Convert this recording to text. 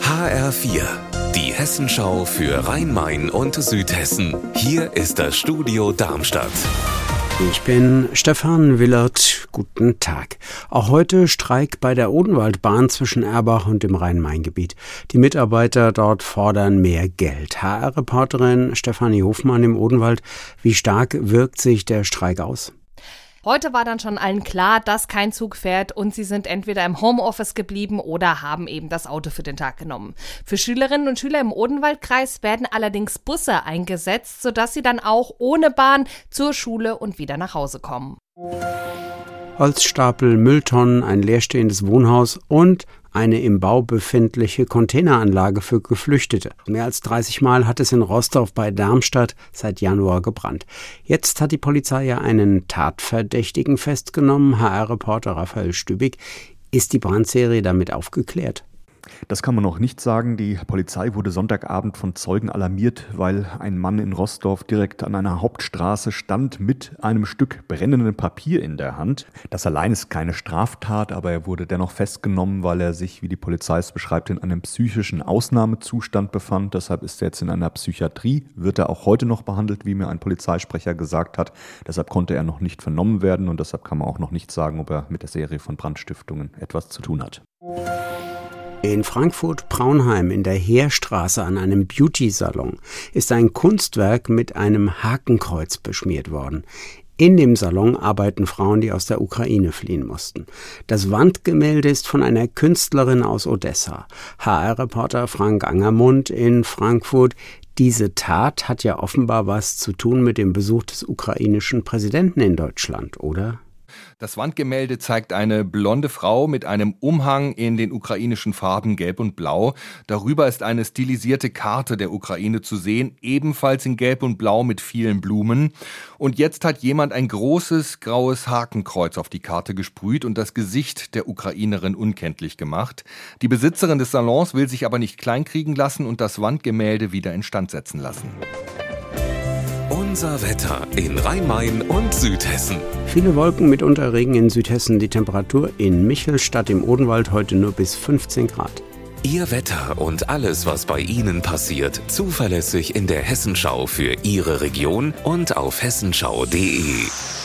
HR4, die Hessenschau für Rhein-Main und Südhessen. Hier ist das Studio Darmstadt. Ich bin Stefan Willert. Guten Tag. Auch heute Streik bei der Odenwaldbahn zwischen Erbach und dem Rhein-Main-Gebiet. Die Mitarbeiter dort fordern mehr Geld. HR-Reporterin Stefanie Hofmann im Odenwald. Wie stark wirkt sich der Streik aus? Heute war dann schon allen klar, dass kein Zug fährt und sie sind entweder im Homeoffice geblieben oder haben eben das Auto für den Tag genommen. Für Schülerinnen und Schüler im Odenwaldkreis werden allerdings Busse eingesetzt, sodass sie dann auch ohne Bahn zur Schule und wieder nach Hause kommen. Holzstapel, Mülltonnen, ein leerstehendes Wohnhaus und eine im Bau befindliche Containeranlage für Geflüchtete. Mehr als 30 Mal hat es in Rostorf bei Darmstadt seit Januar gebrannt. Jetzt hat die Polizei ja einen Tatverdächtigen festgenommen. HR-Reporter Raphael Stübig. Ist die Brandserie damit aufgeklärt? Das kann man noch nicht sagen. Die Polizei wurde Sonntagabend von Zeugen alarmiert, weil ein Mann in Rostorf direkt an einer Hauptstraße stand mit einem Stück brennenden Papier in der Hand. Das allein ist keine Straftat, aber er wurde dennoch festgenommen, weil er sich, wie die Polizei es beschreibt, in einem psychischen Ausnahmezustand befand. Deshalb ist er jetzt in einer Psychiatrie, wird er auch heute noch behandelt, wie mir ein Polizeisprecher gesagt hat. Deshalb konnte er noch nicht vernommen werden und deshalb kann man auch noch nicht sagen, ob er mit der Serie von Brandstiftungen etwas zu tun hat. In Frankfurt-Braunheim in der Heerstraße an einem Beauty-Salon ist ein Kunstwerk mit einem Hakenkreuz beschmiert worden. In dem Salon arbeiten Frauen, die aus der Ukraine fliehen mussten. Das Wandgemälde ist von einer Künstlerin aus Odessa. HR-Reporter Frank Angermund in Frankfurt. Diese Tat hat ja offenbar was zu tun mit dem Besuch des ukrainischen Präsidenten in Deutschland, oder? Das Wandgemälde zeigt eine blonde Frau mit einem Umhang in den ukrainischen Farben Gelb und Blau. Darüber ist eine stilisierte Karte der Ukraine zu sehen, ebenfalls in Gelb und Blau mit vielen Blumen. Und jetzt hat jemand ein großes graues Hakenkreuz auf die Karte gesprüht und das Gesicht der Ukrainerin unkenntlich gemacht. Die Besitzerin des Salons will sich aber nicht kleinkriegen lassen und das Wandgemälde wieder instand setzen lassen. Unser Wetter in Rhein-Main und Südhessen. Viele Wolken mit Unterregen in Südhessen. Die Temperatur in Michelstadt im Odenwald heute nur bis 15 Grad. Ihr Wetter und alles, was bei Ihnen passiert, zuverlässig in der Hessenschau für Ihre Region und auf hessenschau.de.